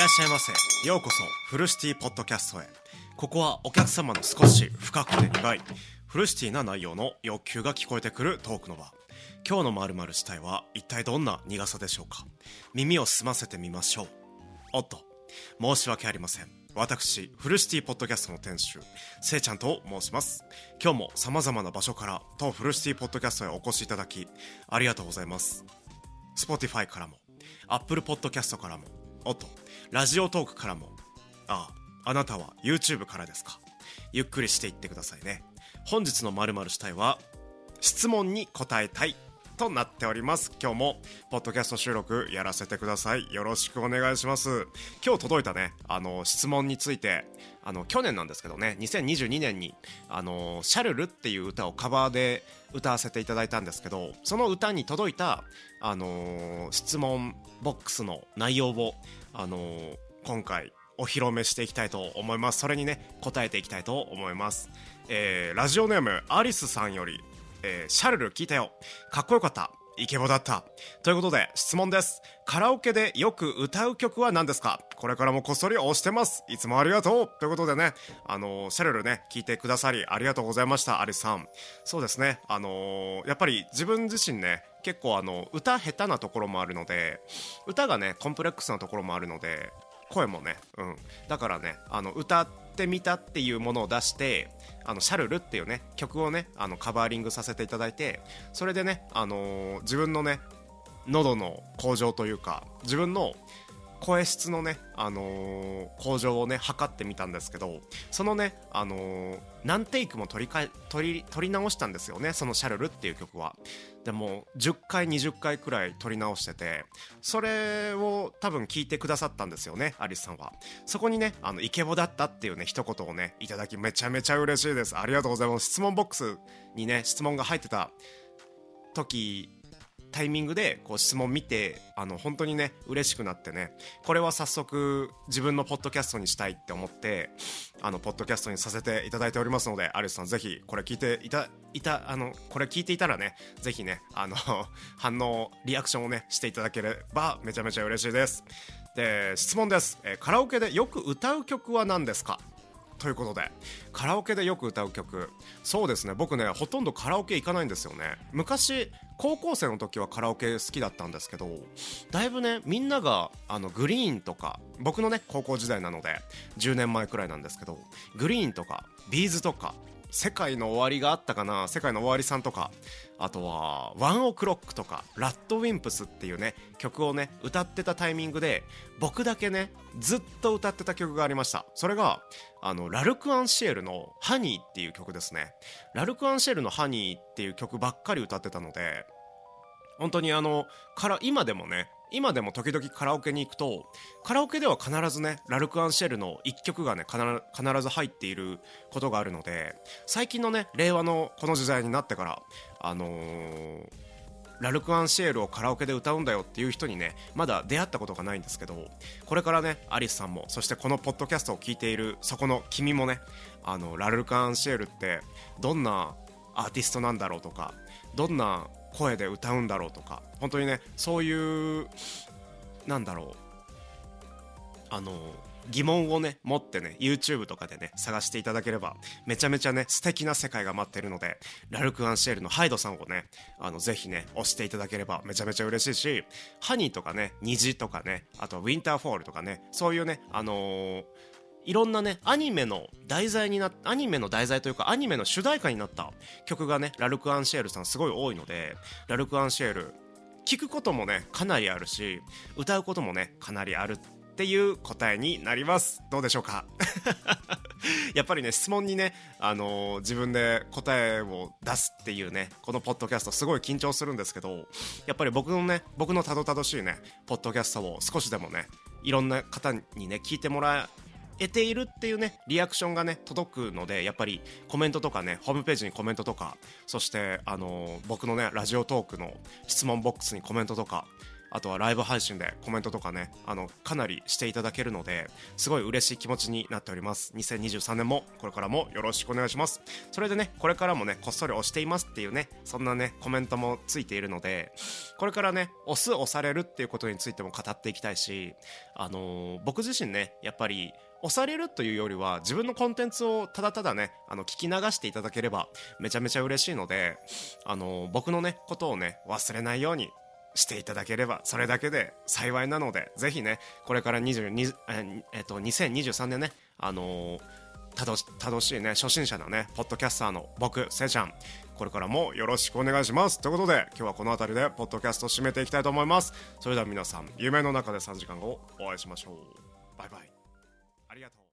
らっしゃいませ。ようこそフルシティポッドキャストへ。ここはお客様の少し深くて苦いフルシティな内容の欲求が聞こえてくるトークの場。今日のまるまるしたいは一体どんな苦さでしょうか。耳を澄ませてみましょう。おっと申し訳ありません。私フルシティポッドキャストの店主せいちゃんと申します。今日も様々な場所から当フルシティポッドキャストへお越しいただきありがとうございます。Spotify からも Apple Podcast からもおっとラジオトークからも。あああなたは YouTube からですか。ゆっくりしていってくださいね。本日のまるしたいは質問に答えたいとなっております。今日もポッドキャスト収録やらせてください。よろしくお願いします。今日届いたねあの質問についてあの去年なんですけどね2022年にあのシャルルっていう歌をカバーで歌わせていただいたんですけどその歌に届いたあの質問ボックスの内容をあの今回お披露目していきたいと思います。それにね答えていきたいと思います、えー、ラジオネームアリスさんよりえー、シャルル聞いたよ。かっこよかった。イケボだった。ということで質問です。カラオケでよく歌う曲は何ですか？これからもこっそり押してます。いつもありがとう。ということでねあのー、シャルルね聞いてくださりありがとうございましたアリスさん。そうですね。あのー、やっぱり自分自身ね結構あの歌下手なところもあるので歌がねコンプレックスなところもあるので声もね、うん、だからねあの歌ってみたっていうものを出してあのシャルルっていうね曲をねあのカバーリングさせていただいてそれでね、あの、自分のね喉の向上というか自分の声質のね、あのー、向上をね測ってみたんですけどそのね、あのー、何テイクも取りかえ取り取り直したんですよねその「シャルル」っていう曲は。でも10回20回くらい撮り直しててそれを多分聞いてくださったんですよねアリスさんは。そこにねあのイケボだったっていうね一言をねいただきめちゃめちゃ嬉しいです。ありがとうございます。質問ボックスにね質問が入ってた時タイミングでこう質問見てあの本当にね嬉しくなってねこれは早速自分のポッドキャストにしたいって思ってあのポッドキャストにさせていただいておりますのでアリスさんぜひこれ聞いていたいたあのこれ聞いていたらねぜひねあの 反応リアクションをねしていただければめちゃめちゃ嬉しいです。で質問です、えカラオケでよく歌う曲は何ですか？ということでカラオケでよく歌う曲。そうですね僕ねほとんどカラオケ行かないんですよね。昔高校生の時はカラオケ好きだったんですけどだいぶねみんながあのグリーンとか僕のね高校時代なので10年前くらいなんですけどグリーンとかビーズとか世界の終わりがあったかな？世界の終わりさんとか。あとはワンオクロックとかラッドウィンプスっていうね曲をね歌ってたタイミングで僕だけねずっと歌ってた曲がありました。それがあのラルク・アンシエルの「ハニー」っていう曲ですね。ラルク・アンシエルの「ハニー」っていう曲ばっかり歌ってたので本当にあのから今でもね今でも時々カラオケに行くとカラオケでは必ずねラルク・アンシェルの1曲がね必ず入っていることがあるので最近のね令和のこの時代になってからあのー、ラルク・アンシェールをカラオケで歌うんだよっていう人にねまだ出会ったことがないんですけどこれからねアリスさんもそしてこのポッドキャストを聞いているそこの君もねあのラルク・アンシェルってどんなアーティストなんだろうとかどんな声で歌うんだろうとか本当にねそういうなんだろうあの疑問をね持ってね YouTube とかでね探していただければめちゃめちゃね素敵な世界が待ってるのでラルク・アンシェールのハイドさんをねあのぜひね押していただければめちゃめちゃ嬉しいしハニーとかね虹とかねあとウィンターフォールとかねそういうねあのーいろんなねアニメの題材になアニメの題材というかアニメの主題歌になった曲がねラルク・アンシェールさんすごい多いのでラルク・アンシェール聞くこともねかなりあるし歌うこともねかなりあるっていう答えになります。どうでしょうか？やっぱりね質問にね、あのー、自分で答えを出すっていうねこのポッドキャストすごい緊張するんですけどやっぱり僕のね僕のたどたどしいねポッドキャストを少しでもねいろんな方にね聞いてもら得ているっていうねリアクションがね届くのでやっぱりコメントとかねホームページにコメントとかそしてあの僕のねラジオトークの質問ボックスにコメントとかあとはライブ配信でコメントとかねあのかなりしていただけるのですごい嬉しい気持ちになっております。2023年もこれからもよろしくお願いします。それでねこれからもねこっそり押していますっていうねそんなねコメントもついているのでこれからね押す押されるっていうことについても語っていきたいしあのー僕自身ねやっぱり押されるというよりは自分のコンテンツをただただねあの聞き流していただければめちゃめちゃ嬉しいのであの僕のねことをね忘れないようにしていただければそれだけで幸いなのでぜひねこれから22ええっと2023年ねあのたど楽しいね初心者のねポッドキャスターの僕せいちゃんこれからもよろしくお願いします。ということで今日はこの辺りでポッドキャストを締めていきたいと思います。それでは皆さん夢の中で3時間後お会いしましょう。バイバイ。